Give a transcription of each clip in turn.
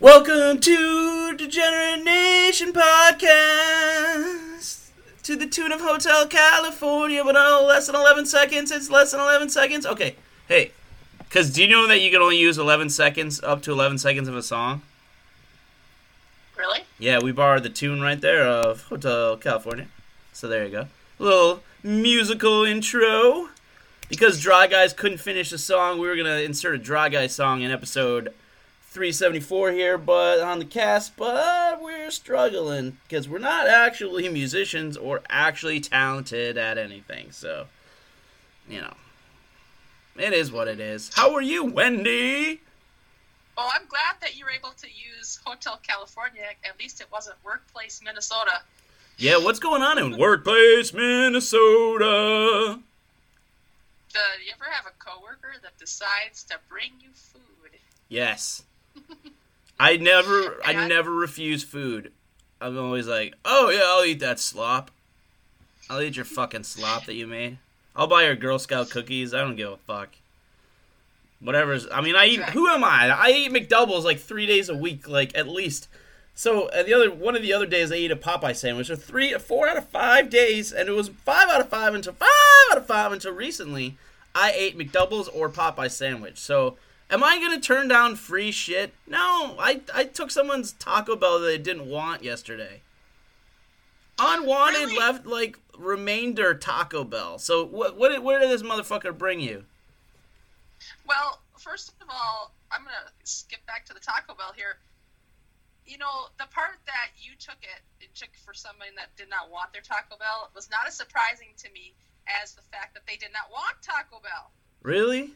Welcome to Degenerate Nation Podcast. To the tune of Hotel California, but no less than 11 seconds. It's less than 11 seconds. Okay, hey, because do you know that you can only use 11 seconds, up to 11 seconds of a song? Really? Yeah, we borrowed the tune right there of Hotel California. So there you go. A little musical intro. Because Dry Guys couldn't finish the song, we were going to insert a Dry Guys song in episode 374 here, but on the cast, but we're struggling because we're not actually musicians or actually talented at anything. So, you know, it is what it is. How are you, Wendy? Oh, I'm glad that you were able to use Hotel California. At least it wasn't Workplace Minnesota. Yeah, what's going on in Workplace Minnesota? Do you ever have a coworker that decides to bring you food? Yes. I never, I I- never refuse food. I'm always like, oh yeah, I'll eat that slop. I'll eat your fucking slop that you made. I'll buy your Girl Scout cookies. I don't give a fuck. Whatever's. I mean, I eat. Who am I? I eat McDoubles like three days a week, like at least. So uh, the other one of the other days I ate a Popeye sandwich. Or three, four out of five days, and it was five out of five until five out of five until recently. I ate McDoubles or Popeye sandwich. So am I gonna turn down free shit? No, I I took someone's Taco Bell that they didn't want yesterday. Unwanted Really? left like remainder Taco Bell. So what what did, where did this motherfucker bring you? Well, first of all, I'm going to skip back to the Taco Bell here. You know, the part that you took it, it took for somebody that did not want their Taco Bell was not as surprising to me as the fact that they did not want Taco Bell. Really?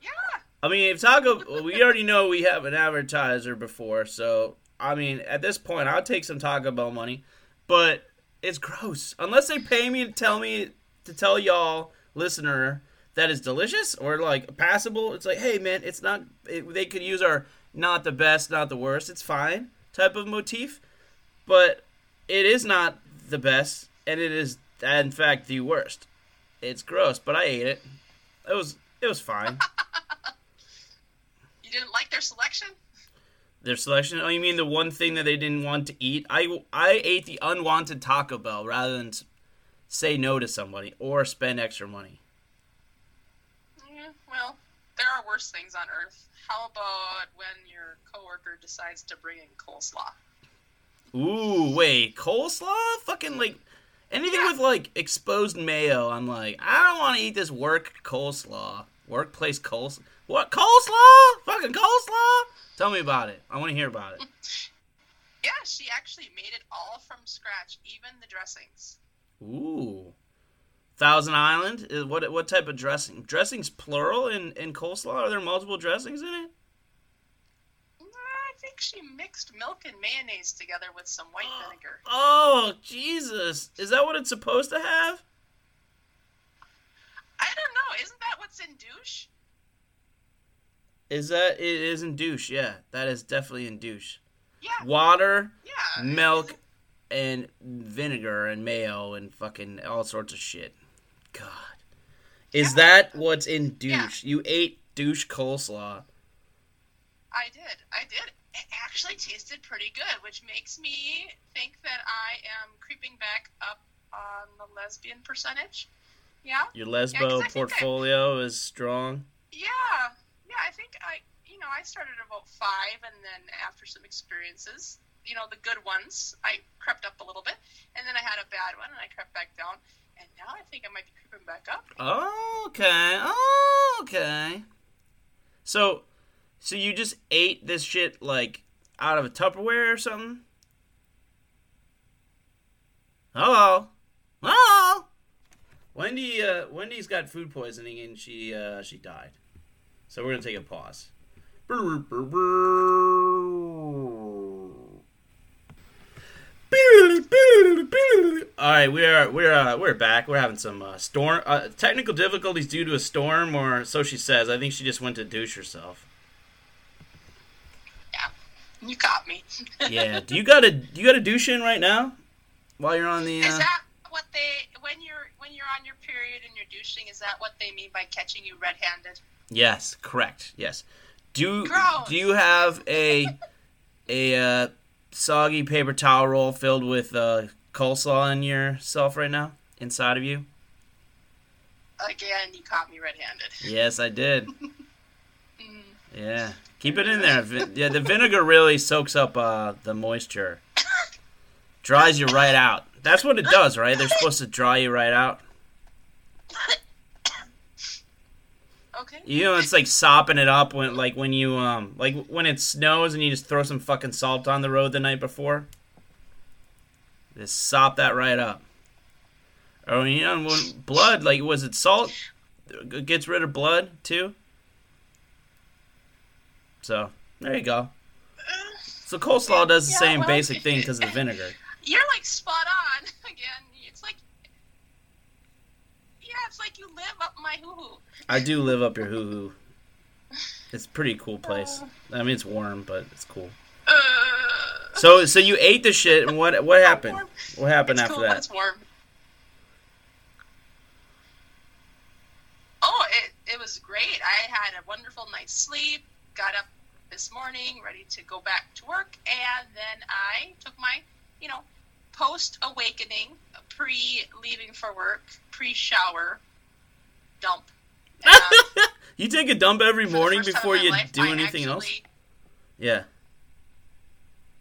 Yeah. I mean, if Taco, we already know we have an advertiser before, so I mean, at this point, I'll take some Taco Bell money, but it's gross. Unless they pay me to tell me to tell y'all listener that is delicious or like passable. It's like, hey man, it's not. It, they could use our not the best, not the worst. It's fine type of motif, but it is not the best, and it is in fact the worst. It's gross, but I ate it. It was it was fine. Didn't like their selection? Their selection? Oh, you mean the one thing that they didn't want to eat? I, I ate the unwanted Taco Bell rather than say no to somebody or spend extra money. Yeah, well, there are worse things on earth. How about when your coworker decides to bring in coleslaw? Ooh, wait, coleslaw? Fucking like anything Yeah. with like exposed mayo. I'm like, I don't want to eat this work coleslaw. Workplace coleslaw. What coleslaw? Fucking coleslaw? Tell me about it. I want to hear about it. Yeah, she actually made it all from scratch, even the dressings. Ooh. Thousand Island? What what type of dressing? Dressings plural in, in coleslaw? Are there multiple dressings in it? I think she mixed milk and mayonnaise together with some white vinegar. Oh, Jesus. Is that what it's supposed to have? I don't know. Isn't that what's in douche? Is that it is in douche, yeah. That is definitely in douche. Yeah, Water, yeah. milk, and vinegar and mayo and fucking all sorts of shit. God. Is Yeah. that what's in Yeah. douche? You ate douche coleslaw. I did. I did. It actually tasted pretty good, which makes me think that I am creeping back up on the lesbian percentage. Yeah. Your lesbo I think I- portfolio is strong. Yeah, yeah. I think I, you know, I started about five, and then after some experiences, you know, the good ones, I crept up a little bit, and then I had a bad one, and I crept back down, and now I think I might be creeping back up. Okay. Okay. So, so you just ate this shit like out of a Tupperware or something? Hello. Hello. Wendy. Uh, Wendy's got food poisoning and she uh, she died. So we're gonna take a pause. All right, we are we're uh, we're back. We're having some uh, storm uh, technical difficulties due to a storm, or so she says. I think she just went to douche herself. Yeah, you caught me. Yeah. Do you got a do you got a douche in right now? While you're on the. Is Uh... that what they when you're when you're on your period and you're douching? Is that what they mean by catching you red-handed? Yes, correct. Yes. Do Gross. do you have a a uh, soggy paper towel roll filled with uh, coleslaw in yourself right now, inside of you? Again, you caught me red-handed. Yes, I did. Mm. Yeah, keep it in there. Yeah, the vinegar really soaks up uh, the moisture, dries you right out. That's what it does, right? They're supposed to dry you right out. Okay. You know, it's like sopping it up when, like, when you, um, like when it snows and you just throw some fucking salt on the road the night before. Just sop that right up. Oh, you know, when blood, like, was it salt? It gets rid of blood too. So there you go. So coleslaw does the Yeah, same well, basic thing because of the vinegar. You're like spot on again. It's like, yeah, it's like you live up my hoo hoo. I do live up your hoo hoo. It's a pretty cool place. I mean, it's warm, but it's cool. Uh, So, so you ate the shit, and what what happened? What happened it's after cool, that? It's warm. Oh, it, it was great. I had a wonderful night's sleep. Got up this morning, ready to go back to work, and then I took my, you know, post awakening, pre leaving for work, pre shower dump. You take a dump every morning before you life, do I anything else. Yeah.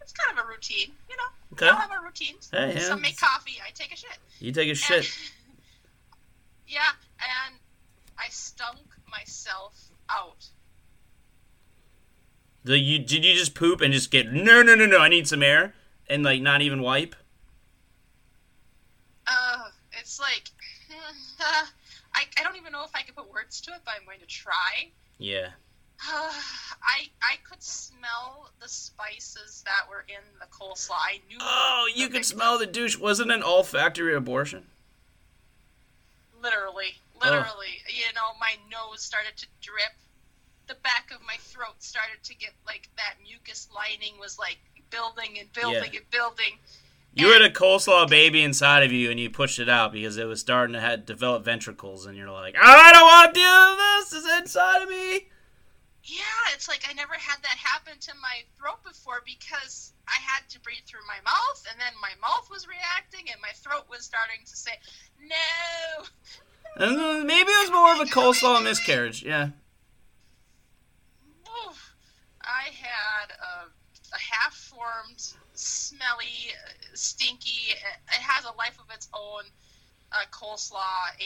It's kind of a routine, you know. Okay. I have a routine. Hey, yeah. Some make coffee. I take a shit. You take a shit. And- yeah, and I stunk myself out. Do you did you just poop and just get no no no no? I need some air and like not even wipe. Uh, it's like I, don't even know if I can put words to it, but I'm going to try. Yeah. Uh, I I could smell the spices that were in the coleslaw. I knew. Oh, you could smell the douche. Wasn't an olfactory abortion? Literally, literally. You know, my nose started to drip. The back of my throat started to get like that mucus lining was like building and building Yeah. and building. You had a coleslaw baby inside of you, and you pushed it out because it was starting to have, develop ventricles, and you're like, I don't want to do this. It's inside of me. Yeah, it's like I never had that happen to my throat before because I had to breathe through my mouth, and then my mouth was reacting, and my throat was starting to say, "No." And maybe it was more of a coleslaw miscarriage. Yeah. I had a, a half-formed, smelly, stinky. It has a life of its own. Uh, coleslaw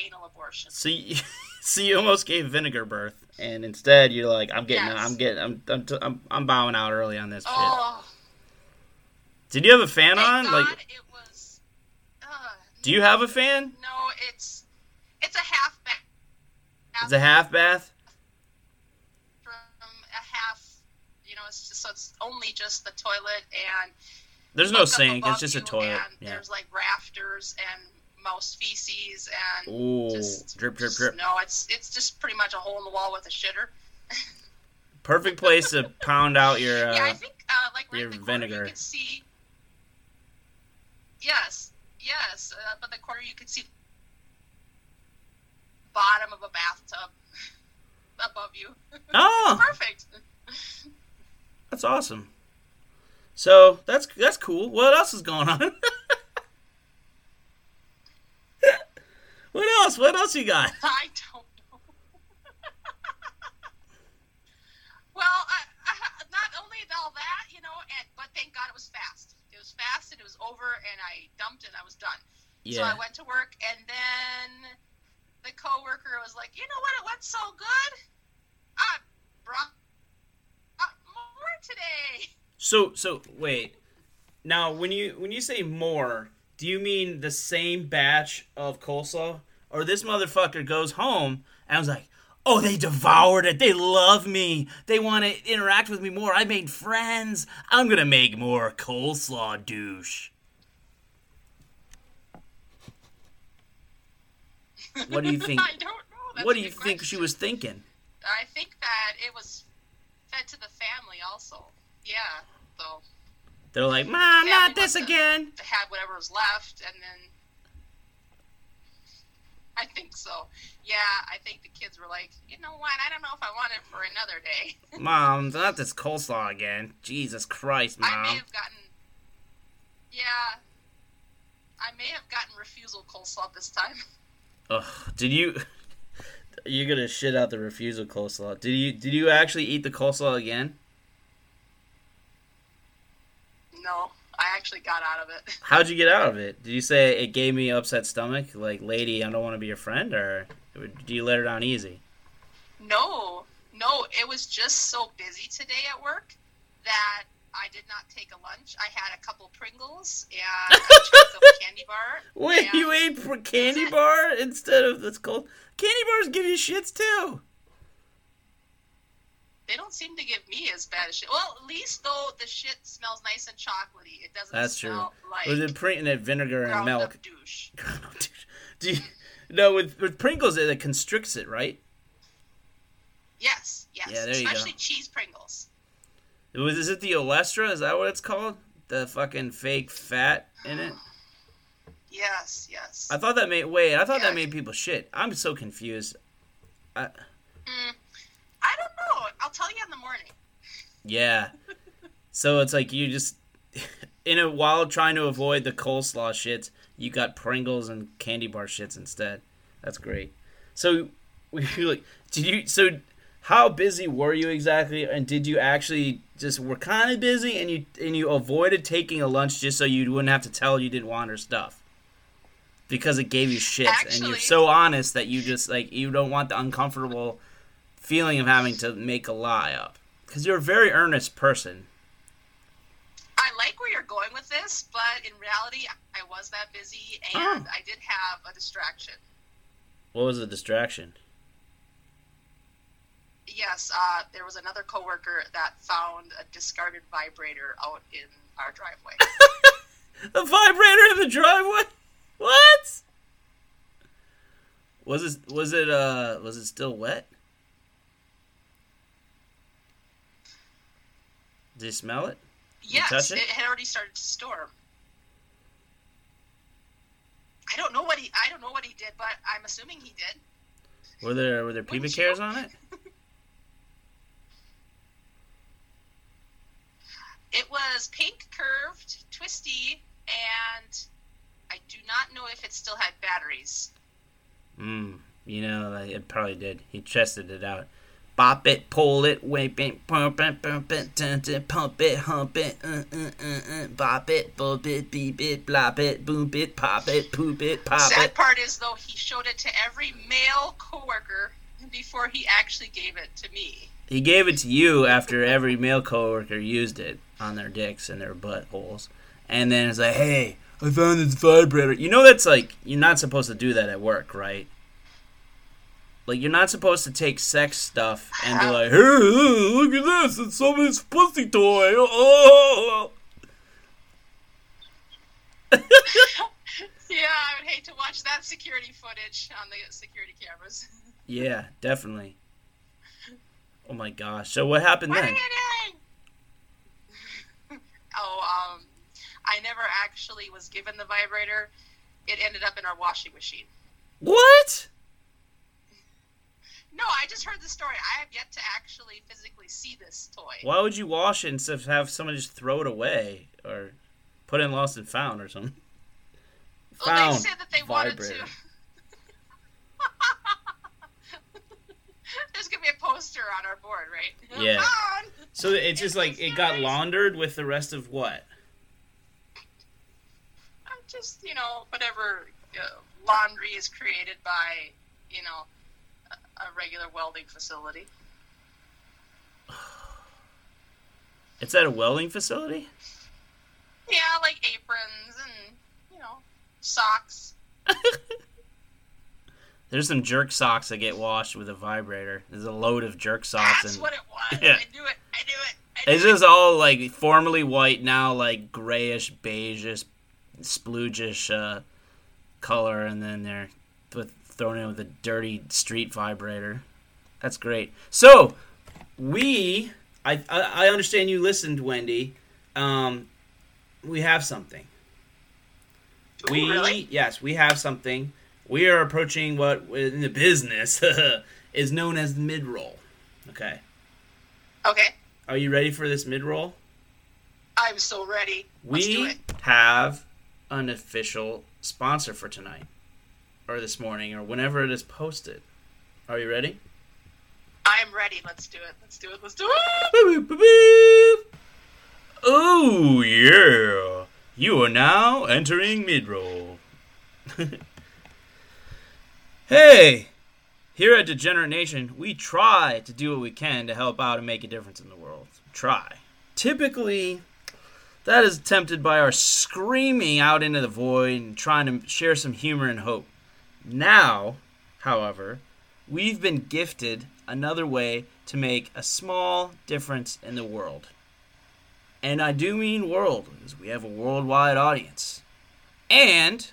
anal abortion. So you, so you almost gave vinegar birth, and instead you're like, I'm getting, Yes. I'm getting, I'm, I'm, t- I'm, I'm bowing out early on this shit. Oh, Did you have a fan thank on? God Like, it was. Uh, do you have a fan? No, it's it's a half bath. It's a half bath. from a half. You know, it's just so it's only just the toilet and There's no sink. It's just a toilet. And Yeah. there's like rafters and mouse feces and Ooh, just drip, drip, just- drip. No, it's it's just pretty much a hole in the wall with a shitter. Perfect place to pound out your. yeah, I Uh, think uh, like right your vinegar. you could see. Yes, yes, uh, but the corner you can see bottom of a bathtub above you. oh, Perfect. that's awesome. So that's that's cool. What else is going on? what else? What else you got? I don't know. well, I, I, not only all that, you know, and, but thank God it was fast. It was fast and it was over, and I dumped and I was done. Yeah. So I went to work, and then the coworker was like, "You know what? It went so good. So so wait. Now when you when you say more, do you mean the same batch of coleslaw? Or this motherfucker goes home and I was like, Oh, they devoured it. They love me. They want to interact with me more. I made friends. I'm gonna make more coleslaw douche. What do you think? I don't know. That's what do you think she was thinking? I think that it was fed to the family also. Yeah. So They're like, Mom, not this again. Had whatever was left, and then I I think so. Yeah, I think the kids were like, you know what? I don't know if I want it for another day. Mom, not this coleslaw again. Jesus Christ, Mom. I may have gotten. Yeah, I may have gotten refusal coleslaw this time. Ugh, did you? You're gonna shit out the refusal coleslaw. Did you? Did you actually eat the coleslaw again? No, I actually got out of it. How'd you get out of it? Did you say it gave me upset stomach? Like, lady, I don't want to be your friend, or do you let her down easy? No, no, it was just so busy today at work that I did not take a lunch. I had a couple Pringles and a candy bar. Wait, you ate for candy bar instead of this cold? Candy bars give you shits too. They don't seem to give me as bad as shit. Well, at least though the shit smells nice and chocolatey. It doesn't. That's true. Like Was it printing it vinegar and milk? douche. Do you, no, with with Pringles it, it constricts it, right? Yes, yes. Yeah, there you Especially go. cheese Pringles. Was is it the Olestra? Is that what it's called? The fucking fake fat in it. Yes, yes. I thought that made wait. I thought Yeah. that made people shit. I'm so confused. I, Mm, I don't know. I'll tell you in the morning. Yeah. So it's like you just in a while trying to avoid the coleslaw shits, you got Pringles and candy bar shits instead. That's great. So we like did you so how busy were you exactly and did you actually just were kind of busy and you and you avoided taking a lunch just so you wouldn't have to tell you didn't want her stuff because it gave you shit and you're so honest that you just like you don't want the uncomfortable feeling of having to make a lie up because you're a very earnest person I like where you're going with this, but in reality, I was that busy and Oh. I did have a distraction. what was the distraction Yes, uh, there was another coworker that found a discarded vibrator out in our driveway. a vibrator in the driveway what was it was it uh was it still wet did you smell it yes, it? it? had already started to storm. I don't know what he. I don't know what he did, but I'm assuming he did. Were there were there pubic hairs on it? It was pink, curved, twisty, and I do not know if it still had batteries. Mm, you know, it probably did. He tested it out. Bop it, pull it, whip it, pump it, pump it, tunt it, pump it, hump it, uh, uh, uh, uh, bop it, bop it, beep it, blop it, boop it, pop it, poop it, pop Sad it. Sad part is though he showed it to every male coworker before he actually gave it to me. He gave it to you after every male coworker used it on their dicks and their buttholes. And then it's like, hey, I found this vibrator. You know that's like, you're not supposed to do that at work, right? Like, you're not supposed to take sex stuff and be like, hey, look at this, it's somebody's pussy toy. Oh. Yeah, I would hate to watch that security footage on the security cameras. yeah, definitely. Oh my gosh. So what happened What then? oh, um, I never actually was given the vibrator. It ended up in our washing machine. What? No, I just heard the story. I have yet to actually physically see this toy. Why would you wash it instead of have someone just throw it away or put it in lost and found or something? Well, they Found said that they wanted to. There's gonna be a poster on our board, right? Yeah. Found! So it's just like it got laundered with the rest of what? I'm just, you know, whatever uh, laundry is created by, you know, a, regular welding facility. It's at a welding facility? Yeah, like aprons and, you know, socks. There's some jerk socks that get washed with a vibrator. There's a load of jerk socks That's and what it was. Yeah. I knew it. I knew it. I knew it's it. just all like formerly white, now like grayish, beigeish, sploogish uh, color, and then they're with, thrown in with a dirty street vibrator. That's great. So we, I, I, I understand you listened, Wendy. Um, we have something. Ooh, We really? yes, we have something. we are approaching what in the business is known as the mid roll. Okay. Okay. Are you ready for this mid roll? I'm so ready. Let's do We have an official sponsor for tonight, or this morning, or whenever it is posted. Are you ready? I'm ready. Let's do it. Let's do it. Let's do it. Oh yeah! You are now entering mid roll. hey, here at Degenerate Nation, we try to do what we can to help out and make a difference in the world. Try. Typically, that is attempted by our screaming out into the void and trying to share some humor and hope. Now, however, we've been gifted another way to make a small difference in the world. And I do mean world, because we have a worldwide audience. And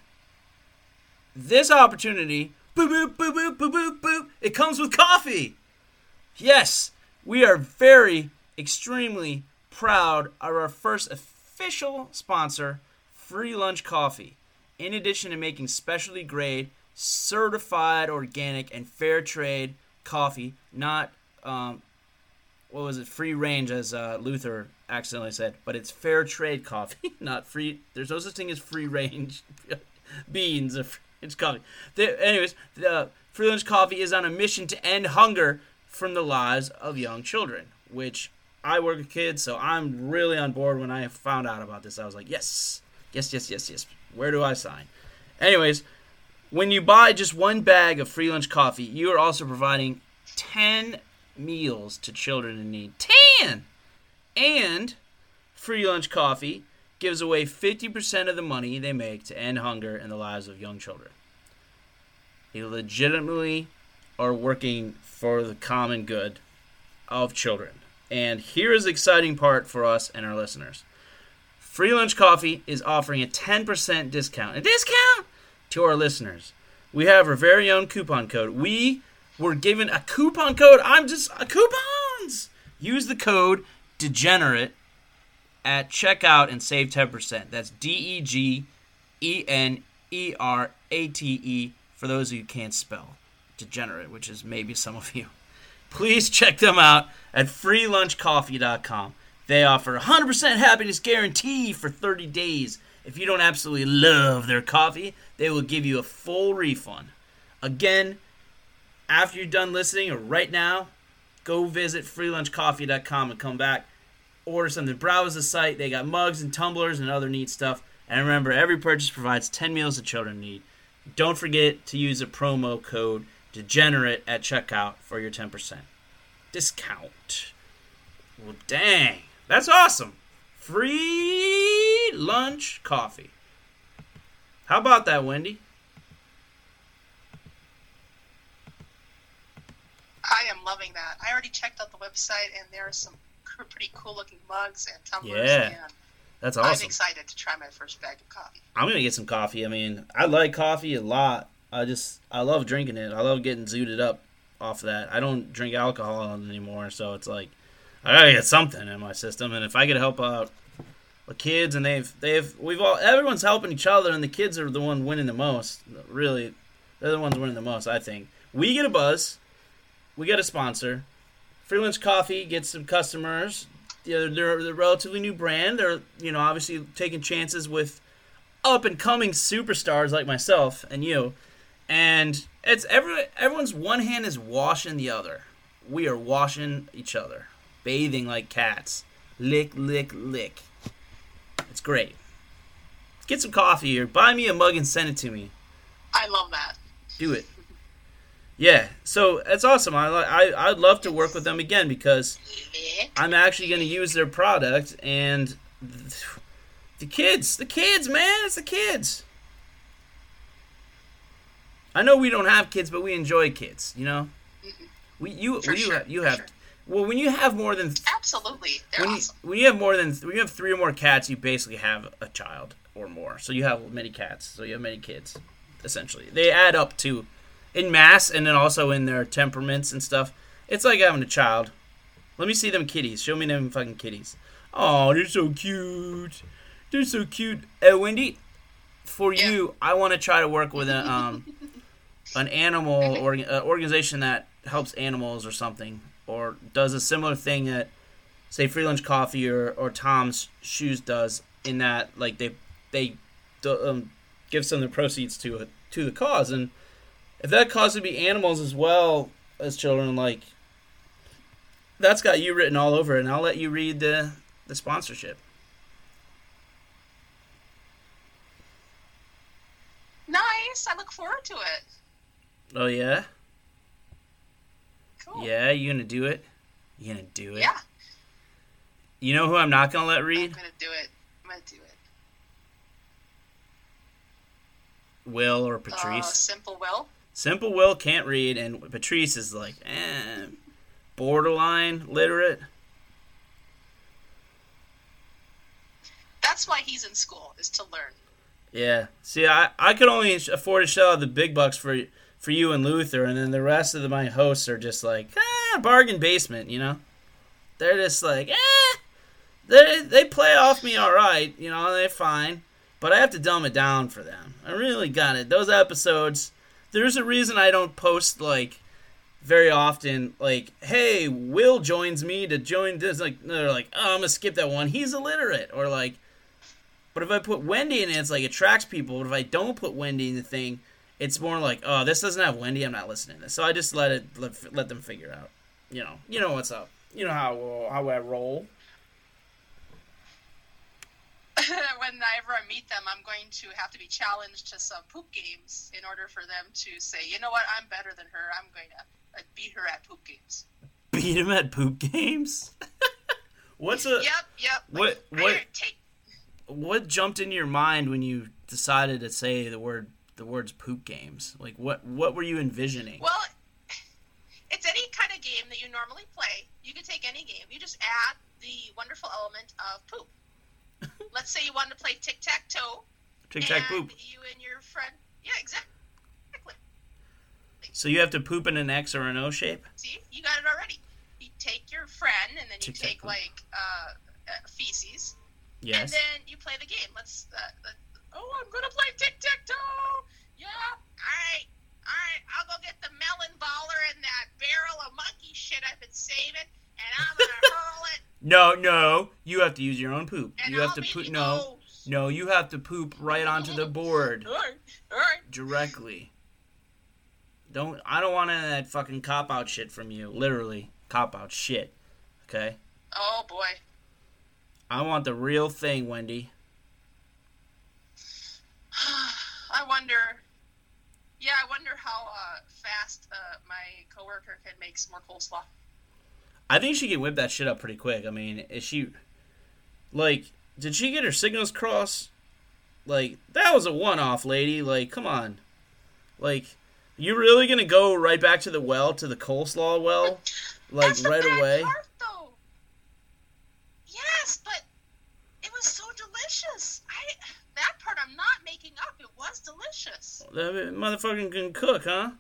this opportunity, boop, boop, boop, boop, boop, boop, boop, it comes with coffee. Yes, we are very, extremely proud of our first official sponsor, Free Lunch Coffee. In addition to making specialty grade, certified organic, and fair trade coffee, not um, what was it, free range, as uh, Luther accidentally said, but it's fair trade coffee, not free. There's no such thing as free range beans it's coffee. The, anyways, the free lunch coffee is on a mission to end hunger from the lives of young children, which I work with kids, so I'm really on board. When I found out about this, I was like, yes, yes, yes, yes, yes. Where do I sign? Anyways, when you buy just one bag of free lunch coffee, you are also providing 10 meals to children in need. 10! And free lunch coffee gives away 50% of the money they make to end hunger in the lives of young children. They legitimately are working for the common good of children. And here is the exciting part for us and our listeners. Free Lunch Coffee is offering a 10% discount. A discount to our listeners. We have our very own coupon code. We were given a coupon code. I'm just a coupons. Use the code degenerate at checkout and save 10%. That's D E G E N E R A T E for those who can't spell degenerate, which is maybe some of you. Please check them out at freelunchcoffee.com. They offer 100% happiness guarantee for 30 days. If you don't absolutely love their coffee, they will give you a full refund. Again, after you're done listening or right now, go visit freelunchcoffee.com and come back. Order something. Browse the site. They got mugs and tumblers and other neat stuff. And remember, every purchase provides 10 meals that children need. Don't forget to use a promo code degenerate at checkout for your 10% discount. Well, dang. That's awesome. Free lunch coffee. How about that, Wendy? I am loving that. I already checked out the website, and there are some pretty cool looking mugs and tumblers. Yeah. And That's awesome. I'm excited to try my first bag of coffee. I'm gonna get some coffee. I mean, I like coffee a lot. I just I love drinking it. I love getting zooted up off of that. I don't drink alcohol anymore, so it's like I gotta get something in my system. And if I could help out the kids, and they've they've we've all everyone's helping each other, and the kids are the one winning the most. Really, they're the ones winning the most. I think we get a buzz, we get a sponsor. Free Lunch Coffee gets some customers. They're, they're, they're a relatively new brand. They're you know obviously taking chances with up and coming superstars like myself and you. And it's every everyone's one hand is washing the other. We are washing each other, bathing like cats. Lick, lick, lick. It's great. Get some coffee or buy me a mug and send it to me. I love that. Do it. Yeah, so that's awesome. I I I'd love to work with them again because I'm actually going to use their product and the kids, the kids, man, it's the kids. I know we don't have kids, but we enjoy kids. You know, we you For you sure, have, you have sure. Well when you have more than Absolutely. They're when you, awesome. when you have more than when you have three or more cats, you basically have a child or more. So you have many cats, so you have many kids. Essentially, they add up to in mass, and then also in their temperaments and stuff. It's like having a child. Let me see them kitties. Show me them fucking kitties. Oh, they're so cute. They're so cute. Uh, Wendy, for Yeah. you, I want to try to work with a um an animal or uh, organization that helps animals or something, or does a similar thing that, say, Free Lunch Coffee or, or Tom's Shoes does, in that like they they um, give some of the proceeds to it to the cause, and if that cause would be animals as well as children, like that's got you written all over it, and I'll let you read the the sponsorship. Nice. I look forward to it. Oh yeah. Cool. Yeah, you gonna do it? You gonna do it? Yeah. You know who I'm not gonna let read? I'm gonna do it. I'm gonna do it. Will or Uh, Patrice? simple will. Simple Will can't read, and Patrice is like, eh, borderline literate. That's why he's in school is to learn. Yeah. See, I, I could only afford to shell out the big bucks for for you and Luther, and then the rest of the, my hosts are just like, ah, bargain basement, you know? They're just like, eh, they, they play off me all right, you know, they're fine, but I have to dumb it down for them. I really got it. Those episodes, there's a reason I don't post, like, very often, like, hey, Will joins me to join this. Like, they're like, oh, I'm gonna skip that one. He's illiterate. Or, like, but if I put Wendy in it, it's like attracts people. But if I don't put Wendy in the thing, it's more like, oh, this doesn't have Wendy. I'm not listening to this. So I just let it let, let them figure out. You know, you know what's up. You know how how I roll. Whenever I meet them, I'm going to have to be challenged to some poop games in order for them to say, you know what, I'm better than her. I'm going to uh, beat her at poop games. Beat him at poop games. what's a Yep, yep. What- what- Take what jumped into your mind when you decided to say the word the words poop games? Like what what were you envisioning? Well, it's any kind of game that you normally play. You can take any game. You just add the wonderful element of poop. Let's say you want to play tic tac toe. Tic tac poop. You and your friend. Yeah, exactly. So you have to poop in an X or an O shape. See, you got it already. You take your friend, and then you take poop. like uh, uh, feces, Yes. and then you play the game. Let's. Uh, oh, I'm gonna play tic tac toe. Yeah. All right. All right. I'll go get the melon baller and that barrel of monkey shit I've been saving, and I'm gonna hurl it. No, no. You have to use your own poop. And You have I'll to poop. No, no. You have to poop right onto the board All right. All right. directly. Don't. I don't want any of that fucking cop out shit from you. Literally, cop out shit. Okay. Oh boy. I want the real thing, Wendy. I wonder. Yeah, I wonder how uh, fast uh, my coworker can make some more coleslaw. I think she can whip that shit up pretty quick. I mean, is she like did she get her signals crossed? Like that was a one-off, lady. Like, come on. Like, you really gonna go right back to the well to the coleslaw well, like right away? Part, though. Yes, but it was so delicious. I that part I'm not making up. It was delicious. That motherfucking can cook, huh?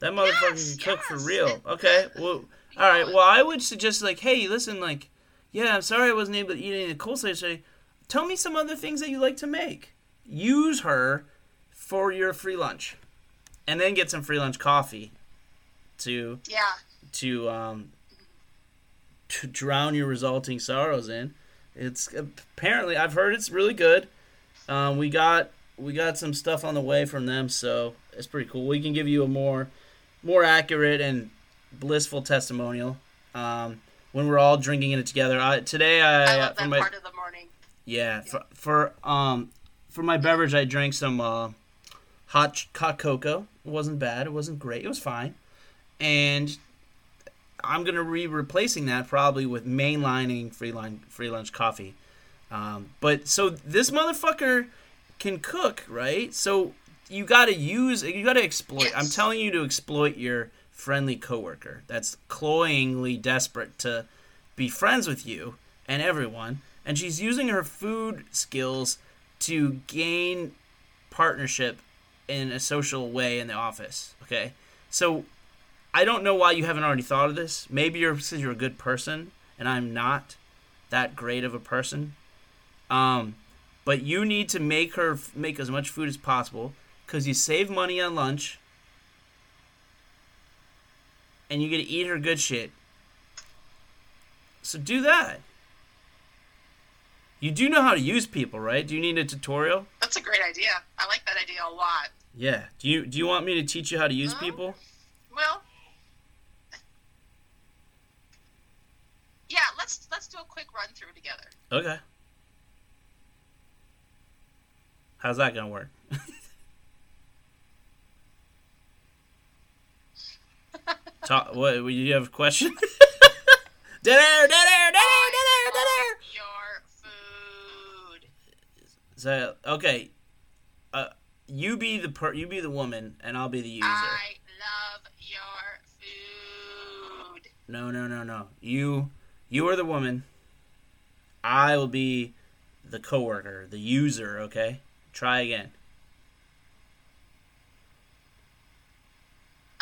That motherfucker Yes, can cook for real. Okay, well, all right. Well, I would suggest like, hey, listen, like, yeah, I'm sorry I wasn't able to eat any of the coleslaw yesterday. Tell me some other things that you like to make. Use her for your free lunch, and then get some free lunch coffee to Yeah. to um to drown your resulting sorrows in. It's apparently I've heard it's really good. Um, we got we got some stuff on the way from them, so it's pretty cool. We can give you a more more accurate and blissful testimonial um, when we're all drinking it together. I, today, I, I love for that my part of the morning. yeah for, for um for my beverage, I drank some uh, hot hot cocoa. It wasn't bad. It wasn't great. It was fine, and I'm gonna be replacing that probably with mainlining free line free lunch coffee. Um, but so this motherfucker can cook, right? So you got to use, you got to exploit. Yes. I'm telling you to exploit your friendly coworker that's cloyingly desperate to be friends with you and everyone, and she's using her food skills to gain partnership in a social way in the office. Okay, so I don't know why you haven't already thought of this. Maybe you're because you're a good person, and I'm not that great of a person. Um, but you need to make her f- make as much food as possible because you save money on lunch, and you get to eat her good shit. So do that. You do know how to use people, right? Do you need a tutorial? That's a great idea. I like that idea a lot. Yeah. Do you do you want me to teach you how to use Huh? people? Well, yeah. Let's let's do a quick run through together. Okay. How's that gonna work? Talk, what? You have a question? dead air, dead air, dead air, dead air, dead air. Your food. So okay, uh, you be the per, you be the woman, and I'll be the user. I love your food. No, no, no, no. You, you are the woman. I will be the coworker, the user. Okay. Try again.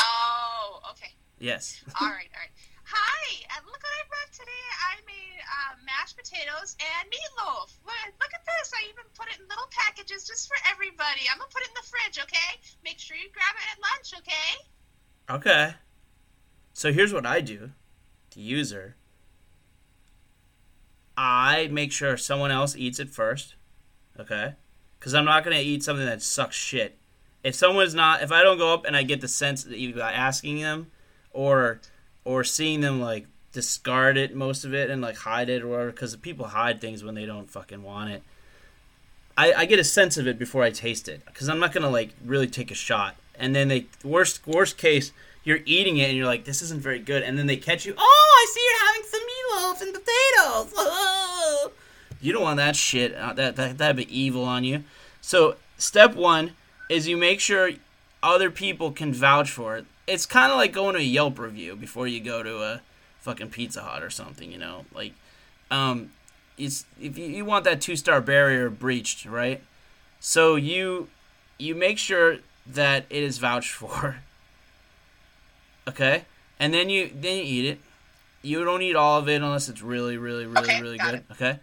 Oh, okay. Yes. All right, all right. Hi, uh, look what I brought today. I made uh, mashed potatoes and meatloaf. Look, look at this. I even put it in little packages just for everybody. I'm gonna put it in the fridge, okay? Make sure you grab it at lunch, okay? Okay. So here's what I do the user. I make sure someone else eats it first. Okay? Because I'm not going to eat something that sucks shit. If someone's not, if I don't go up and I get the sense that either by asking them or or seeing them like discard it, most of it, and like hide it or whatever, because people hide things when they don't fucking want it. I, I get a sense of it before I taste it because I'm not gonna like really take a shot. And then they worst worst case, you're eating it and you're like, this isn't very good. And then they catch you. Oh, I see you're having some meatloaf and potatoes. You don't want that shit. Uh, that that that'd be evil on you. So step one is you make sure other people can vouch for it. It's kind of like going to a Yelp review before you go to a fucking Pizza Hut or something. You know, like um, it's if you, you want that two star barrier breached, right? So you you make sure that it is vouched for. Okay, and then you then you eat it. You don't eat all of it unless it's really, really, really, Okay, really good. Okay,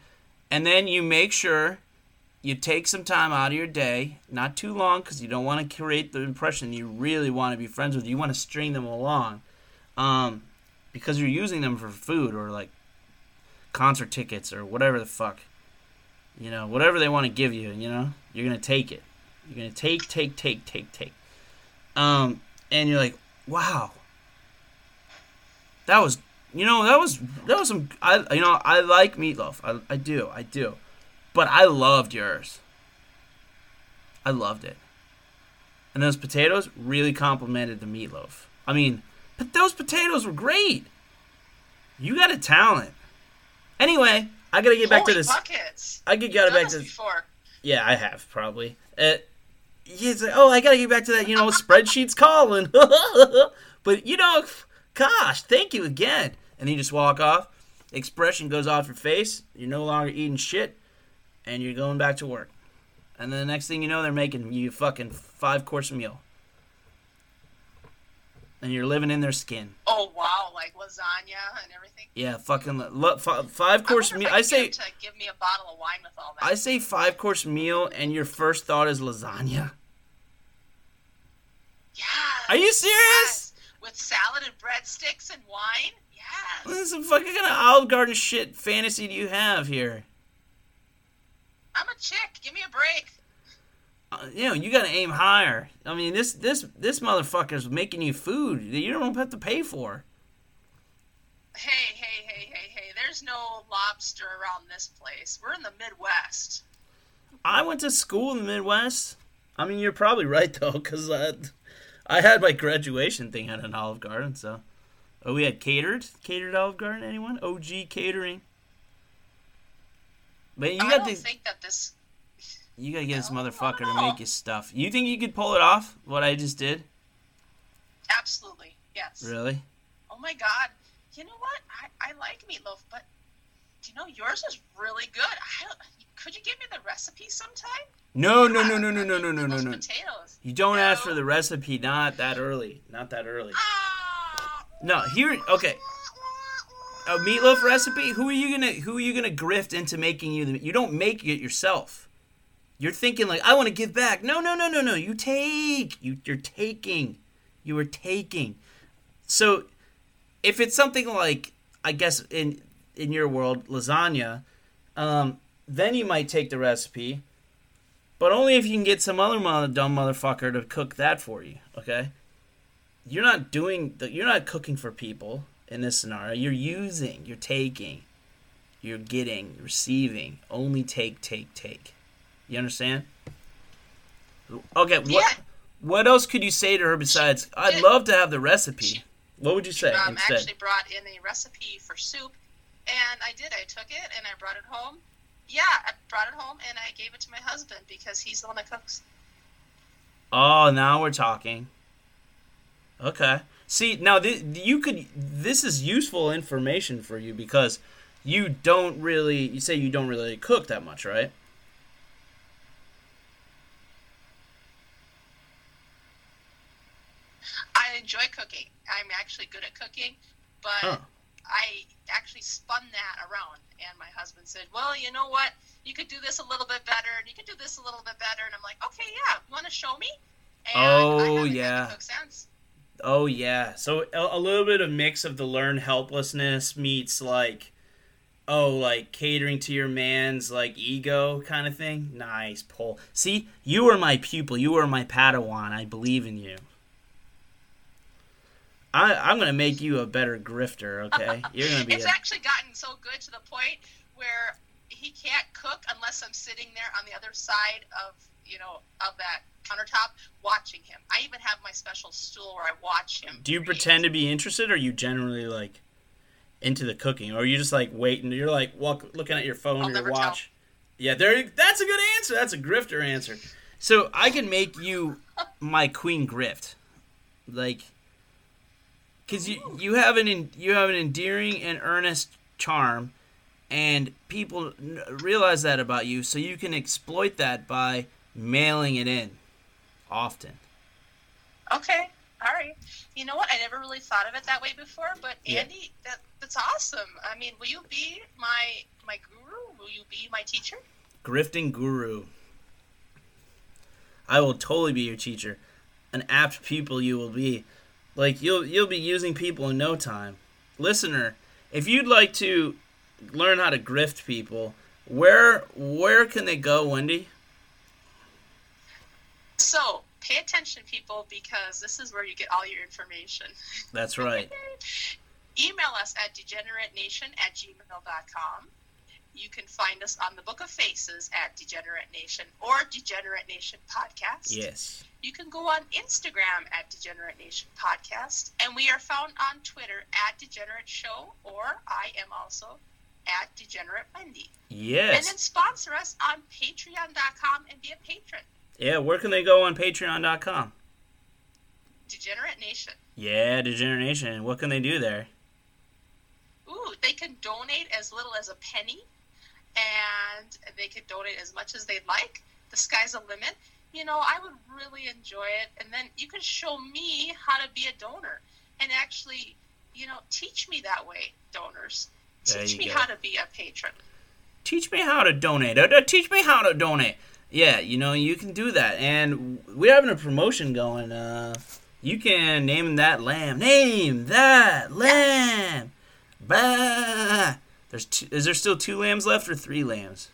and then you make sure you take some time out of your day, not too long, because you don't want to create the impression you really want to be friends with. You want to string them along, um, because you're using them for food or like concert tickets or whatever the fuck. You know, whatever they want to give you, you know, you're gonna take it. You're gonna take, take, take, take, take. Um, and you're like, wow, that was, you know, that was that was some. I, you know, I like meatloaf. I, I do, I do, but I loved yours. I loved it. And those potatoes really complimented the meatloaf. I mean, but those potatoes were great. You got a talent. Anyway, I gotta get back to this. buckets. I get I've gotta back this to before. yeah, I have probably. Uh, yeah, it's like, oh, I gotta get back to that. You know, spreadsheets calling. but you know, gosh, thank you again. And you just walk off. Expression goes off your face. You're no longer eating shit, and you're going back to work. And then the next thing you know, they're making you fucking five course meal, and you're living in their skin. Oh wow, like lasagna and everything. Yeah, fucking lo- fi- five course meal. if I say, to give me a bottle of wine with all that. I say five course meal, and your first thought is lasagna. yes. Are you serious? Yes. With salad and breadsticks and wine. Yes. What is some fucking kind of Olive Garden shit fantasy do you have here? I'm a chick. Give me a break. Uh, you know, you gotta aim higher. I mean, this this this motherfucker's making you food that you don't have to pay for. Hey, hey, hey, hey, hey. There's no lobster around this place. We're in the Midwest. I went to school in the Midwest. I mean, you're probably right though, because uh, I had my graduation thing at an Olive Garden. So, oh, we had catered, catered Olive Garden. Anyone? OG catering. But you I got don't to think that this. you gotta get this motherfucker to make you stuff. You think you could pull it off? What I just did? Absolutely. Yes. Really? Oh my God. You know what? I, I like meatloaf, but do you know yours is really good. I don't, could you give me the recipe sometime? No, no, no, no, no, no, no, no, no, no. Potatoes. You don't ask for the recipe. Not that early. Not that early. Ah. No, here. Okay, a meatloaf recipe. Who are you gonna Who are you gonna grift into making you the? You don't make it yourself. You're thinking like I want to give back. No, no, no, no, no. You take. You you're taking. You are taking. So if it's something like I guess in in your world lasagna, um, then you might take the recipe, but only if you can get some other mother, dumb motherfucker to cook that for you. Okay, you're not doing the, you're not cooking for people in this scenario. You're using, you're taking, you're getting, receiving. Only take, take, take. You understand? Okay. What Yeah. what else could you say to her besides I'd love to have the recipe? What would you say um, instead? actually brought in a recipe for soup, and I did. I took it and I brought it home. Yeah, I brought it home and I gave it to my husband because he's the one that cooks. Oh, now we're talking. Okay. See, now th- you could. This is useful information for you because you don't really. You say you don't really cook that much, right? I enjoy cooking. I'm actually good at cooking, but. I actually spun that around. And my husband said, "Well, you know what? You could do this a little bit better, and you could do this a little bit better." And I'm like, "Okay, yeah. Want to show me?" And Oh, haven't had to yeah. Oh yeah. So a, a little bit of mix of the learned helplessness meets like, oh, like catering to your man's like ego kind of thing. Nice pull. See, you are my pupil. You are my Padawan. I believe in you. I, I'm gonna make you a better grifter. Okay, you're gonna be. It's A, actually gotten so good to the point where he can't cook unless I'm sitting there on the other side of you know of that countertop watching him. I even have my special stool where I watch him. do you create. pretend to be interested, or are you generally like into the cooking, or are you just like waiting? You're like walk, looking at your phone I'll or your never tell. watch. Yeah, there. That's a good answer. That's a grifter answer. So I can make you my queen grift, like, because you you have an you have an endearing and earnest charm, and people realize that about you. So you can exploit that by mailing it in, often. Okay, all right. You know what? I never really thought of it that way before, but Yeah. Andy, that that's awesome. I mean, will you be my my guru? Will you be my teacher? Grifting guru. I will totally be your teacher. An apt pupil you will be. Like you'll you'll be using people in no time. Listener, if you'd like to learn how to grift people, where where can they go, Wendy? So pay attention, people, because this is where you get all your information. That's right. Email us at degeneratenation at gmail.com. You can find us on the Book of Faces at Degenerate Nation or Degenerate Nation Podcast. Yes. You can go on Instagram at Degenerate Nation Podcast. And we are found on Twitter at Degenerate Show, or I am also at Degenerate Wendy. Yes. And then sponsor us on patreon.com and be a patron. Yeah, where can they go on patreon.com? Degenerate Nation. Yeah, Degeneration. What can they do there? Ooh, they can donate as little as a penny, and they can donate as much as they'd like. The sky's the limit. You know, I would really enjoy it, and then you can show me how to be a donor, and actually, you know, teach me that way, donors. Teach me go. how to be a patron. teach me how to donate. Uh, uh, Teach me how to donate. Yeah, you know, you can do that. And we're having a promotion going. Uh, you can name that lamb. Name that lamb. Bah. There's two, is there still two lambs left or three lambs?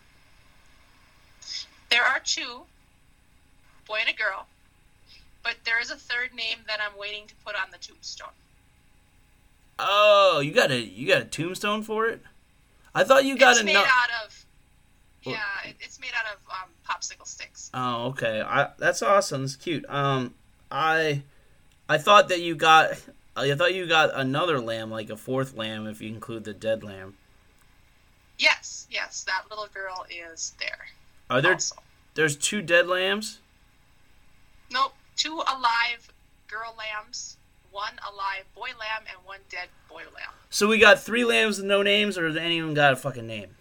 There are two, boy and a girl, but there is a third name that I'm waiting to put on the tombstone. Oh, you got a you got a tombstone for it? I thought you got it's made no- out of, yeah, it's made out of um, popsicle sticks. Oh, okay. I, that's awesome. That's cute. Um, I, I thought that you got, I thought you got another lamb, like a fourth lamb, if you include the dead lamb. Yes, yes, that little girl is there. Are there? also. There's two dead lambs. Nope, two alive girl lambs, one alive boy lamb, and one dead boy lamb. So we got three lambs with no names, or does anyone got a fucking name?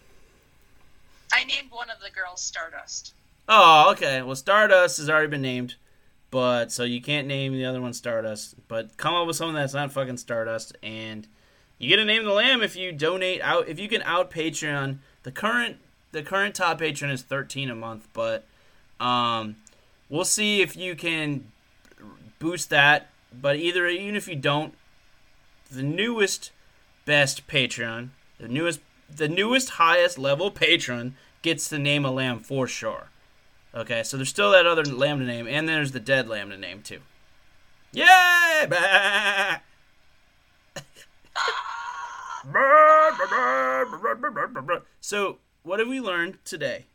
I named one of the girls Stardust. Oh, okay. Well, Stardust has already been named, but so you can't name the other one Stardust. But come up with something that's not fucking Stardust, and you get to name the lamb if you donate out. If you can out Patreon, the current the current top patron is thirteen a month, but Um, we'll see if you can boost that. But either even if you don't, the newest best patron, the newest the newest highest level patron gets the name of lamb for sure. Okay, so there's still that other lambda name, and there's the dead lambda name too. Yay! So, what have we learned today?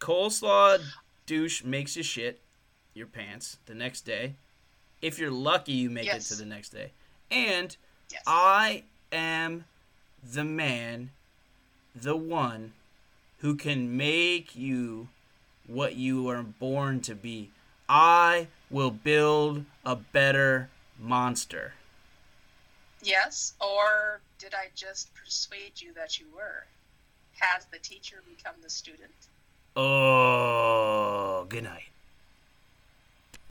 Coleslaw douche makes you shit your pants the next day. If you're lucky, you make Yes. it to the next day. And Yes. I am the man, the one who can make you what you were born to be. I will build a better monster. Yes, or did I just persuade you that you were? Has the teacher become the student? Oh, good night.